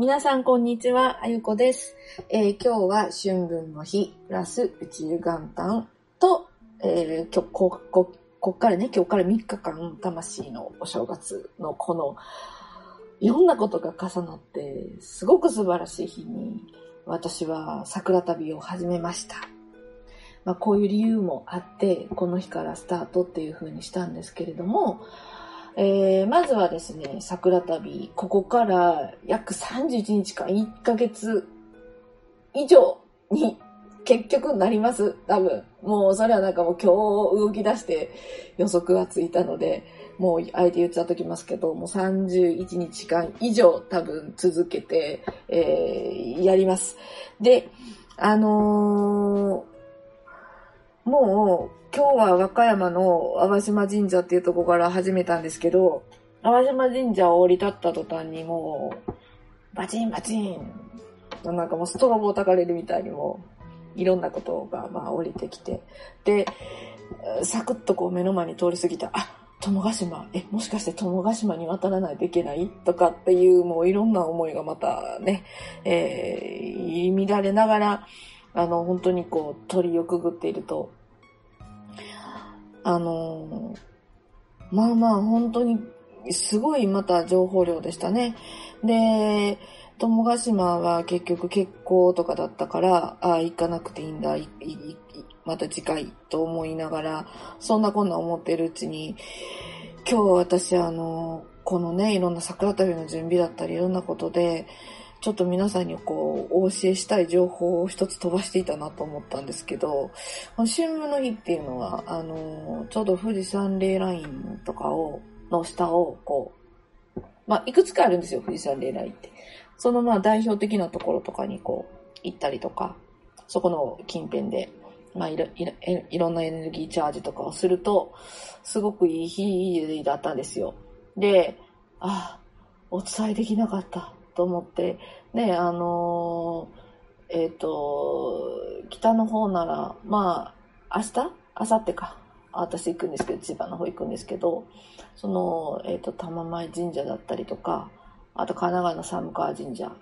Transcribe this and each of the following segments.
皆さんこんにちは、あゆこです。えー今日は春分の日、プラス宇宙元旦と、えー今日こ、こ、こからね、今日から3日間、魂のお正月のこの、いろんなことが重なって、すごく素晴らしい日に、私は桜旅を始めました。まあ、こういう理由もあって、この日からスタートっていう風にしたんですけれども、えーまずはですね、桜旅、ここから約31日間、1ヶ月以上に結局なります。多分。もうそれはなんかもう今日動き出して予測がついたので、もう相手言っちゃっときますけど、もう31日間以上多分続けて、えーやります。で、あのもう今日は和歌山の淡島神社っていうところから始めたんですけど、淡島神社を降り立った途端にもう、バチンバチン、なんかもうストロボをたかれるみたいにもう、いろんなことがまあ降りてきて、で、サクッとこう目の前に通り過ぎた、あ、友ヶ島、え、もしかして友ヶ島に渡らないといけないとかっていうもういろんな思いがまたね、えー、乱れながら、あの、本当にこう鳥をくぐっていると、あのーまあまあ本当にすごいまた情報量でしたね。で、友ヶ島は結局結構とかだったから、ああ、行かなくていいんだ、また次回と思いながら、そんなこんな思ってるうちに、今日私あの、このね、いろんな桜旅の準備だったりいろんなことで、ちょっと皆さんにこう、お教えしたい情報を一つ飛ばしていたなと思ったんですけど、この春分の日っていうのは、あの、ちょうど富士山霊ラインとかを、の下を、こう、まあ、いくつかあるんですよ、富士山霊ラインって。そのまあ、代表的なところとかにこう、行ったりとか、そこの近辺で、まあ、いろ、いろ、いろんなエネルギーチャージとかをすると、すごくいい日だったんですよ。で、あ、お伝えできなかったと思って、ね、あのーえっ、と、北の方なら、まあ、明日？明後日か。私行くんですけど、千葉の方行くんですけど、その、えっ、と、玉前神社だったりとか、あと神奈川の寒川神社。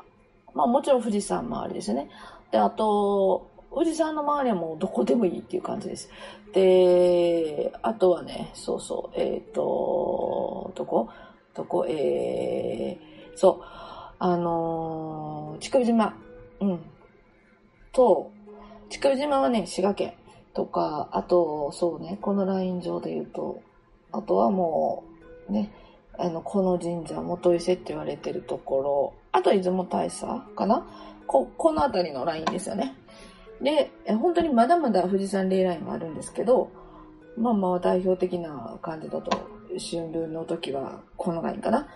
まあもちろん富士山周りですね。で、あと、富士山の周りはもうどこでもいいっていう感じです。で、あとはね、そうそう、えっ、と、どこ？どこ？えー、そう、あのー、竹生島、うん、と、竹生島はね、滋賀県とか、あと、そうね、このライン上で言うと、あとはもう、ね、あの、この神社、元伊勢って言われてるところ、あと出雲大社かな？こ、この辺りのラインですよね。で、本当にまだまだ富士山霊ラインもあるんですけど、まあまあ代表的な感じだと、春分の時はこのラインかな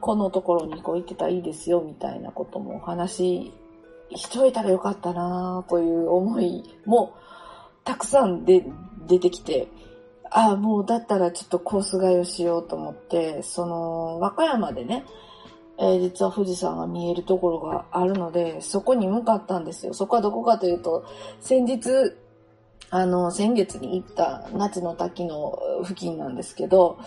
このところにこう行ってたらいいですよみたいなこともお話しといたらよかったなという思いもたくさんで出てきて、ああ、もうだったらちょっとコース替えをしようと思って、その、和歌山でね、えー実は富士山が見えるところがあるので、そこに向かったんですよ。そこはどこかというと、先日、あの、先月に行った夏の滝の付近なんですけど、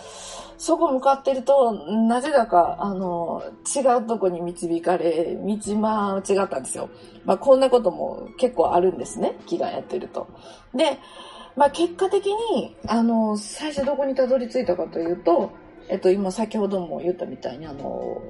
そこ向かってると、なぜだか、あの、違うとこに導かれ、道間違ったんですよ。まあ、こんなことも結構あるんですね。祈願やってると。で、まあ、結果的に、あの、最初どこにたどり着いたかというと、えっと、今先ほども言ったみたいに、あの、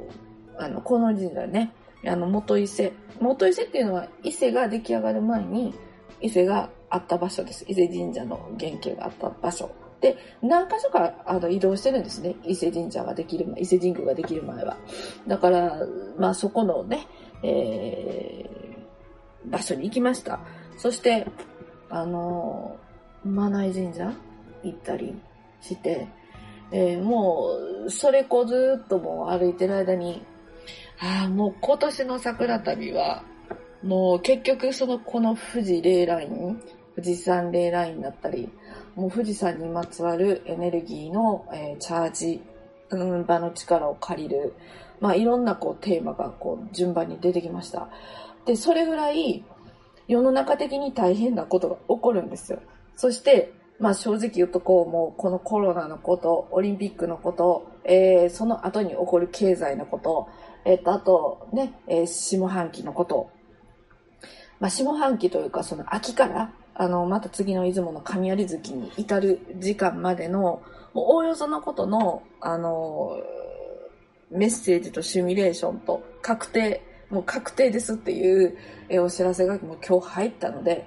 あの、この神社ね、あの、元伊勢。元伊勢っていうのは、伊勢が出来上がる前に、伊勢があった場所です。伊勢神社の原型があった場所。で、何箇所かあの移動してるんですね。伊勢神社ができる前、伊勢神宮ができる前は。だから、まあそこのね、えー、場所に行きました。そして、あの、マナイ神社行ったりして、えーもう、それこずっともう歩いてる間に、ああ、もう今年の桜旅は、もう結局そのこの富士霊ライン、富士山霊ラインだったり、もう富士山にまつわるエネルギーの、えーチャージ、うん、場の力を借りる、まあいろんなこうテーマがこう順番に出てきました。で、それぐらい世の中的に大変なことが起こるんですよ。そして、まあ正直言うとこう、もうこのコロナのこと、オリンピックのこと、えー、その後に起こる経済のこと、えっ、と、あとね、えー、下半期のこと、まあ下半期というかその秋から、あの、また次の出雲の神有月に至る時間までの、おおよそのことの、あの、メッセージとシミュレーションと確定、もう確定ですっていう、えお知らせがもう今日入ったので、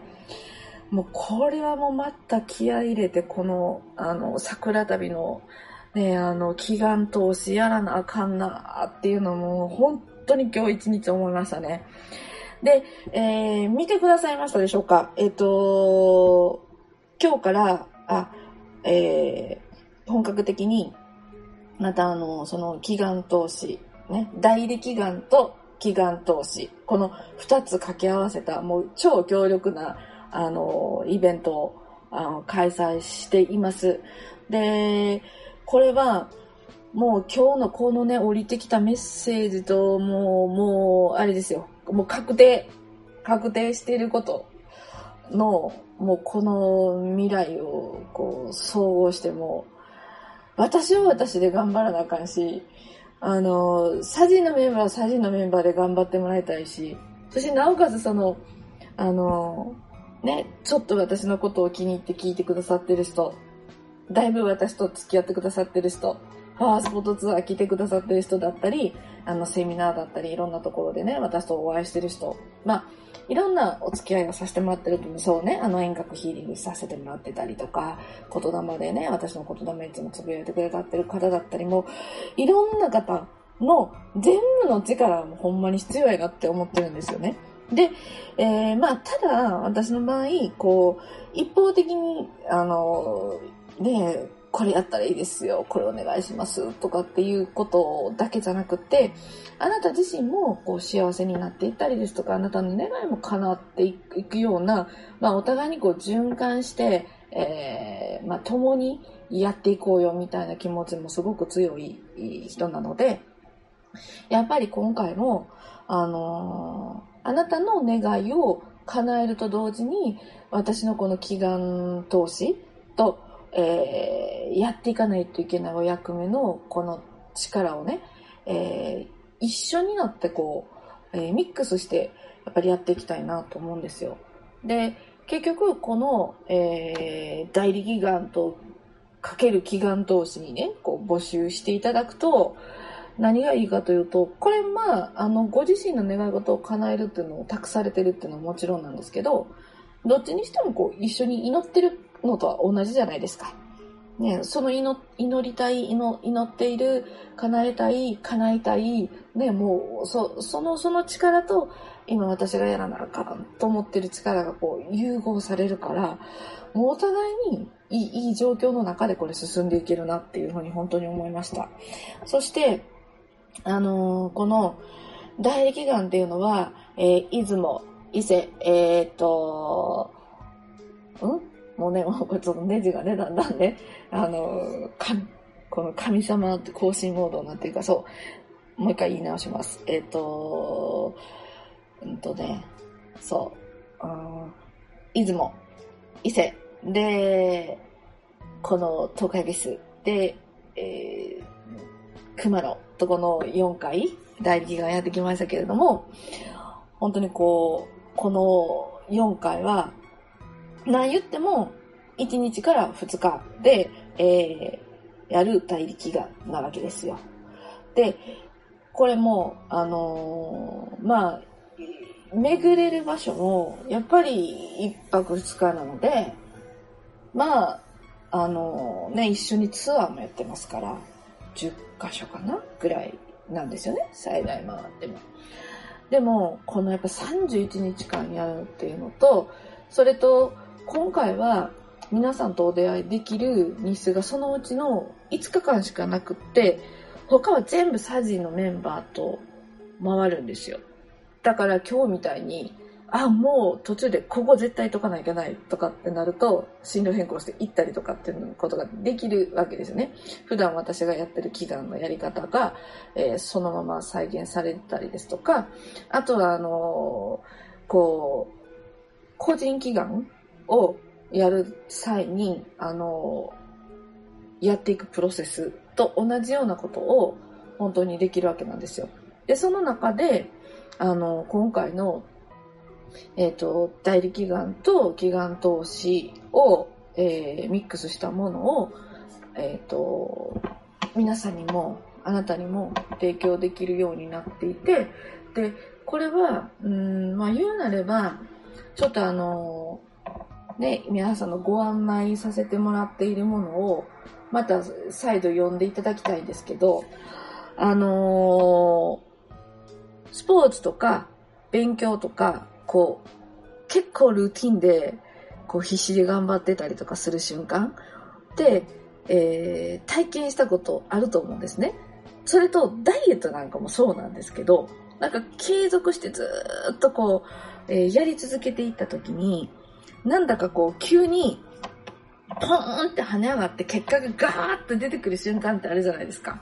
もうこれはもうまた気合入れて、この、あの、桜旅の、ね、あの、祈願投資やらなあかんなっていうのも、本当に今日一日思いましたね。で、えー、見てくださいましたでしょうか？えっ、ー、と、今日から、あ、えー、本格的に、またあの、その祈願投資、ね、代理祈願と祈願投資、この二つ掛け合わせた、もう超強力な、あの、イベントをあの開催しています。で、これは、もう今日のこのね、降りてきたメッセージと、もう、もう、あれですよ。もう確定、確定していることの、もうこの未来をこう総合しても、私は私で頑張らなあかんし、あの、サジのメンバーはサジのメンバーで頑張ってもらいたいし、そしてなおかつその、あの、ね、ちょっと私のことを気に入って聞いてくださってる人、だいぶ私と付き合ってくださってる人、パワースポットツアー来てくださってる人だったり、あの、セミナーだったり、いろんなところでね、私とお会いしてる人、まあ、いろんなお付き合いをさせてもらってると、そうね、あの、遠隔ヒーリングさせてもらってたりとか、言霊でね、私の言霊いつもつぶやいてくれたってる方だったりも、いろんな方の全部の力もほんまに必要やなって思ってるんですよね。で、えー、まあ、ただ、私の場合、こう、一方的に、あの、ね、これやったらいいですよ、これお願いしますとかっていうことだけじゃなくて、あなた自身もこう幸せになっていったりですとか、あなたの願いも叶っていくような、まあお互いにこう循環して、えー、まあ共にやっていこうよみたいな気持ちもすごく強い人なので、やっぱり今回も、あのー、あなたの願いを叶えると同時に、私のこの祈願投資と、えー、やっていかないといけないお役目のこの力をね、えー、一緒になってこう、えー、ミックスしてやっぱりやっていきたいなと思うんですよ。で、結局この、えー、代理祈願とかける祈願投資にね、こう募集していただくと、何がいいかというと、これまあ、あの、ご自身の願い事を叶えるっていうのを託されてるっていうのはもちろんなんですけど、どっちにしてもこう、一緒に祈ってるのとは同じじゃないですか。ね、その祈りたい祈、祈っている、叶えたい、叶えたい、ね、もう、そ、その、その力と、今私がやらなあかんと思ってる力がこう、融合されるから、もうお互いにいい、いい状況の中でこれ進んでいけるなっていうふうに本当に思いました。そして、あのー、この、大力岩っていうのは、えー、出雲、伊勢、えー、っと、ん？もうね、もうちょっとネジがね、だんだんね、あの、か、この神様更新モードなんていうか、そう、もう一回言い直します。えっ、ー、と、うんとね、そう、うん、出雲、伊勢、で、この東海ビス、で、えー、熊野。とこの4回、代力がやってきましたけれども、本当にこう、この4回は、何言っても、1日から2日で、えー、やる代力がなわけですよ。で、これも、あのー、まあ、巡れる場所も、やっぱり1泊2日なので、まあ、あのー、ね、一緒にツアーもやってますから、10箇所かなぐらいなんですよね。最大回っても。でも、このやっぱ31日間やるっていうのと、それと、今回は皆さんとお出会いできる日数がそのうちの5日間しかなくって、他は全部サジのメンバーと回るんですよ。だから今日みたいに、あ、もう途中でここ絶対解かなきゃいけないとかってなると、進路変更して行ったりとかっていうことができるわけですよね。普段私がやってる祈願のやり方が、えー、そのまま再現されたりですとか、あとはあのー、こう、個人祈願をやる際に、あの、やっていくプロセスと同じようなことを本当にできるわけなんですよ。で、その中で、あの、今回の、えっ、ー、と、代理祈願と祈願投資を、えー、ミックスしたものを、えっ、ー、と、皆さんにも、あなたにも提供できるようになっていて、で、これは、うん、まあ言うなれば、ちょっとあの、ね、皆さんのご案内させてもらっているものを、また再度読んでいただきたいんですけど、あのー、スポーツとか勉強とか、こう、結構ルーティンで、こう必死で頑張ってたりとかする瞬間って、えー、体験したことあると思うんですね。それとダイエットなんかもそうなんですけど、なんか継続してずっとこう、えー、やり続けていった時に、なんだかこう急にポーンって跳ね上がって結果がガーッと出てくる瞬間ってあるじゃないですか。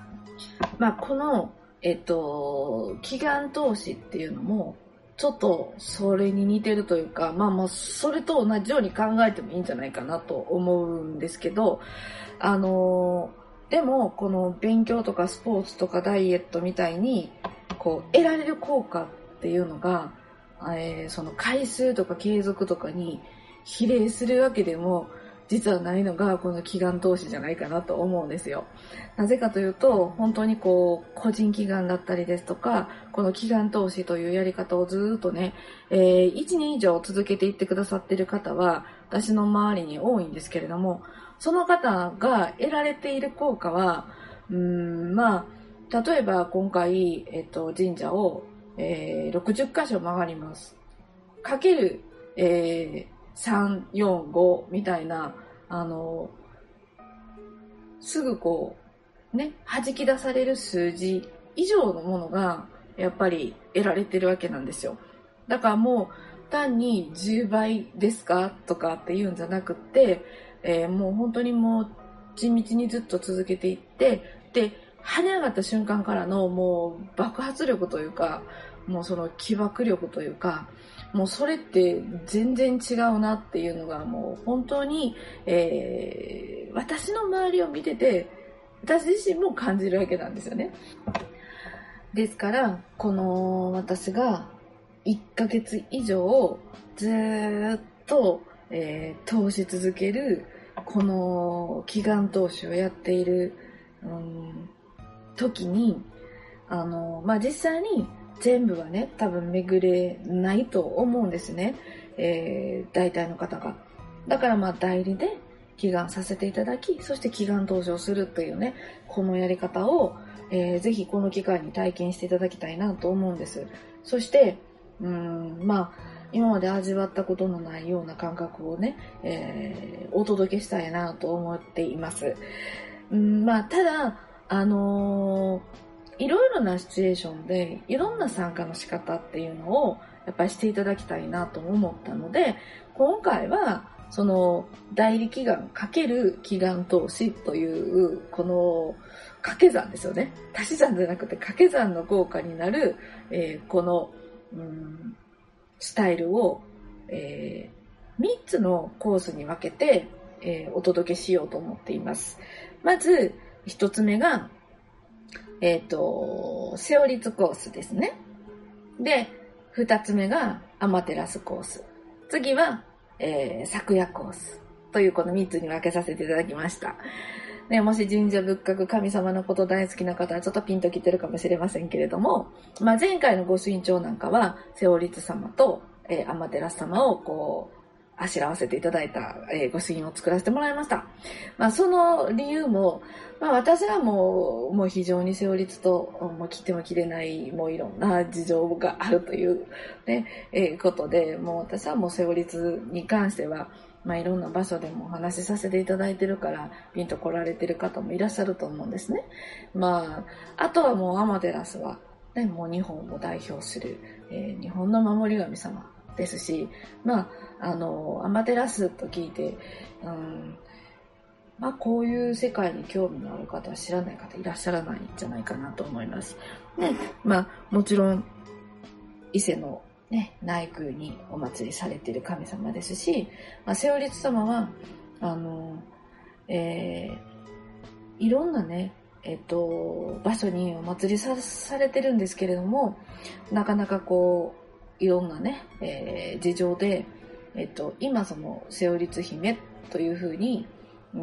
まあ、この、えっと、祈願投資っていうのも、ちょっとそれに似てるというか、まあまあ、それと同じように考えてもいいんじゃないかなと思うんですけど、あのでも、この勉強とかスポーツとかダイエットみたいに、こう、得られる効果っていうのが、えー、その回数とか継続とかに比例するわけでも、実はないのがこの祈願投資じゃないかなと思うんですよ。なぜかというと、本当にこう、個人祈願だったりですとか、この祈願投資というやり方をずっとね、えー、1年以上続けていってくださっている方は、私の周りに多いんですけれども、その方が得られている効果は、うん、まあ、例えば今回、えっと、神社を、えー、60箇所曲がります。かける、えー、3、4、5みたいな、あの、すぐこう、ね、弾き出される数字以上のものが、やっぱり得られてるわけなんですよ。だからもう、単に10倍ですか？とかって言うんじゃなくって、えー、もう本当にもう、地道にずっと続けていって、で、跳ね上がった瞬間からのもう爆発力というか、もうその起爆力というか、もうそれって全然違うなっていうのがもう本当に、えー、私の周りを見てて、私自身も感じるわけなんですよね。ですから、この私が1ヶ月以上ずっと、えー、投資続けるこの祈願投資をやっている、うん、時に、あの、まあ、実際に全部はね、多分巡れないと思うんですね。えー、大体の方が。だからまあ代理で祈願させていただき、そして祈願登場するというね、このやり方を、えー、ぜひこの機会に体験していただきたいなと思うんです。そして、うん、まあ、今まで味わったことのないような感覚をね、えー、お届けしたいなと思っています。うん、まあ、ただ、あのーいろいろなシチュエーションでいろんな参加の仕方っていうのをやっぱりしていただきたいなと思ったので、今回はその代理祈願かける祈願投資というこの掛け算ですよね。足し算じゃなくて掛け算の効果になる、えー、この、うん、スタイルを、えー、3つのコースに分けて、えー、お届けしようと思っています。まず、1つ目がえっ、ー、と、セオリツコースですね。で、二つ目がアマテラスコース。次は、えー、昨夜コース。というこの三つに分けさせていただきました。ね、もし神社仏閣神様のこと大好きな方はちょっとピンときてるかもしれませんけれども、まあ、前回のご神長なんかは、セオリツ様と、えー、アマテラス様をこう、あしらわせていただいた、えー、ご主人を作らせてもらいました。まあ、その理由も、まあ、私はもう、もう非常に成立と、もう切っても切れない、もういろんな事情があるというね、えー、ことで、もう私はもう成立に関しては、まあ、いろんな場所でもお話しさせていただいてるから、ピンと来られてる方もいらっしゃると思うんですね。まあ、あとはもうアマテラスは、ね、もう日本を代表する、えー、日本の守り神様ですし、まあ、あの、アマテラスと聞いて、うん、まあ、こういう世界に興味のある方は知らない方いらっしゃらないんじゃないかなと思います。で、まあ、もちろん、伊勢のね、内宮にお祭りされている神様ですし、まあ、瀬尾律様は、あの、えー、いろんなね、えっと、場所にお祭りさされてるんですけれども、なかなかこう、いろんなね、えー、事情で、えっと、今その、瀬尾律姫というふうに、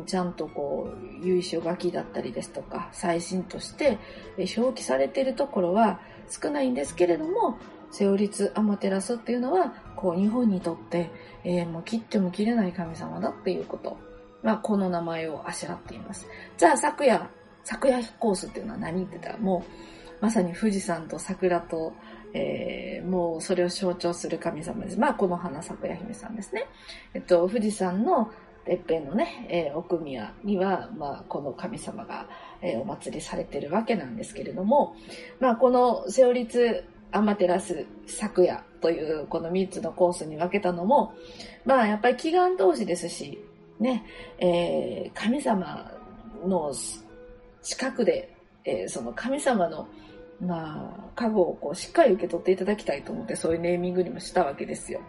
ちゃんとこう、由緒書きだったりですとか、最新として表記されているところは少ないんですけれども、セオリツ・アマテラスっていうのは、こう、日本にとって、えー、もう切っても切れない神様だっていうこと。まあ、この名前をあしらっています。じゃあ、昨夜、昨夜コースっていうのは何って言ったら、もう、まさに富士山と桜と、えー、もうそれを象徴する神様です。まあ、この花咲夜姫さんですね。えっと、富士山のてっぺんのね、えー、奥宮には、まあ、この神様が、えー、お祭りされてるわけなんですけれども、まあ、このセオリツアマテラス昨夜というこの3つのコースに分けたのも、まあ、やっぱり祈願同士ですし、ね、えー、神様の近くで、えー、その神様のまあ、家具をこうしっかり受け取っていただきたいと思って、そういうネーミングにもしたわけですよ。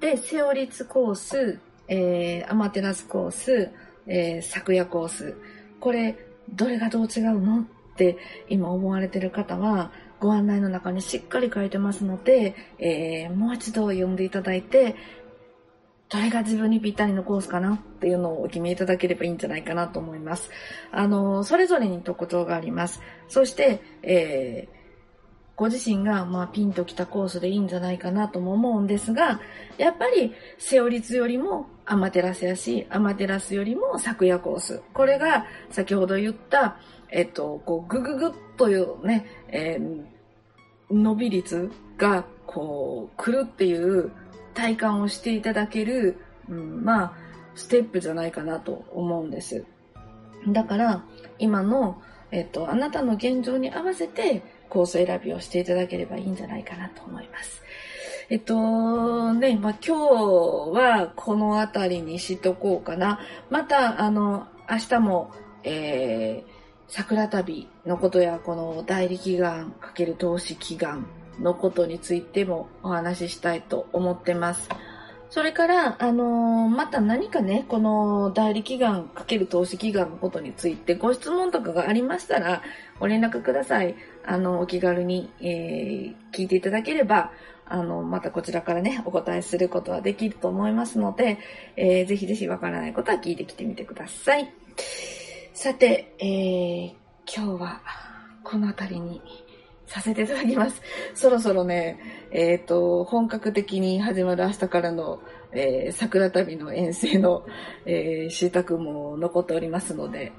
で、セオリツコース、えー、アマテラスコース、えー、昨夜コース。これ、どれがどう違うのって今思われてる方は、ご案内の中にしっかり書いてますので、えー、もう一度読んでいただいて、どれが自分にぴったりのコースかなっていうのをお決めいただければいいんじゃないかなと思います。あの、それぞれに特徴があります。そして、えー、ご自身が、まあ、ピンときたコースでいいんじゃないかなとも思うんですが、やっぱり、セオリツよりもアマテラスやし、アマテラスよりも昨夜コース。これが、先ほど言った、えっと、こう、ぐぐぐっというね、えー、伸び率が、こう、来るっていう体感をしていただける、うん、まあ、ステップじゃないかなと思うんです。だから、今の、えっと、あなたの現状に合わせて、コース選びをしていただければいいんじゃないかなと思います。えっと、ね、まあ、今日はこの辺りにしとこうかな。また、あの、明日も、えー、桜旅のことや、この代理祈願×投資祈願のことについてもお話ししたいと思ってます。それから、あのー、また何かね、この代理祈願×投資祈願のことについてご質問とかがありましたら、ご連絡ください。あの、お気軽に、えー、聞いていただければ、あの、またこちらからね、お答えすることはできると思いますので、えー、ぜひぜひわからないことは聞いてきてみてください。さて、えー、今日はこの辺りにさせていただきます。そろそろね、えっ、ー、と、本格的に始まる明日からの、えー、桜旅の遠征の、えー、集託も残っておりますので、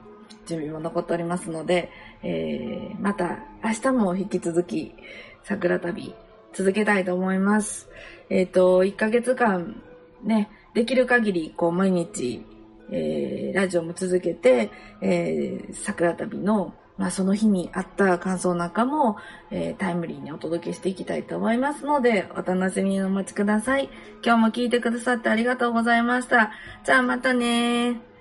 準備も残っておりますので、えー、また明日も引き続き桜旅続けたいと思います。えっ、ー、と、1ヶ月間ね、できる限りこう毎日、えー、ラジオも続けて、えー、桜旅のまあ、その日にあった感想なんかも、えー、タイムリーにお届けしていきたいと思いますので、お楽しみにお待ちください。今日も聞いてくださってありがとうございました。じゃあまたね。